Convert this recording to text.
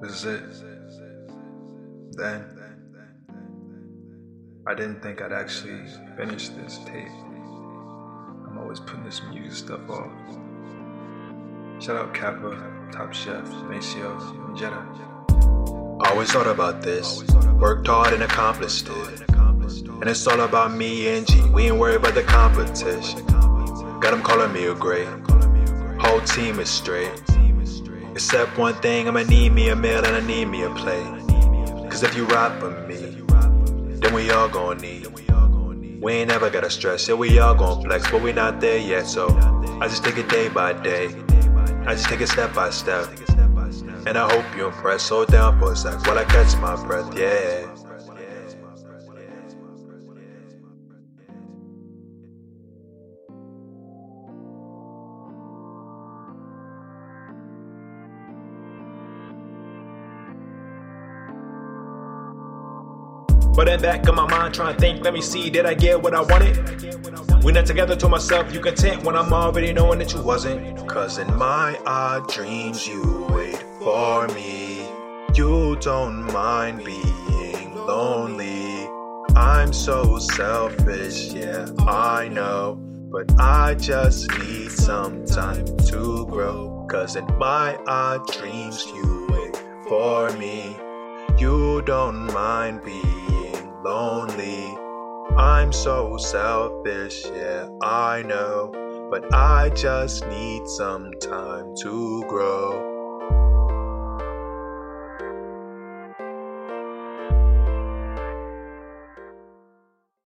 This is it. Then, I didn't think I'd actually finish this tape. I'm always putting this music stuff off. Shout out Kappa, Top Chef, Maceo, and Jetta. Always thought about this, worked hard and accomplished it. And it's all about me and G, we ain't worried about the competition. Got them calling me a great, whole team is straight. Except one thing, I'ma need me a meal and I need me a plate. Cause if you rap with me, then we all gon' need. We ain't never gotta stress, yeah, we all gon' flex, but we not there yet, so I just take it day by day. I just take it step by step. And I hope you impress, slow down for a sec while I catch my breath, yeah. But in back of my mind, trying to think, let me see, did I get what I wanted? We're not together, told myself you content when I'm already knowing that you wasn't. Cause in my odd dreams, you wait for me. You don't mind being lonely. I'm so selfish, yeah, I know. But I just need some time to grow. Cause in my odd dreams, you wait for me. You don't mind being lonely. I'm so selfish, yeah, I know. But I just need some time to grow.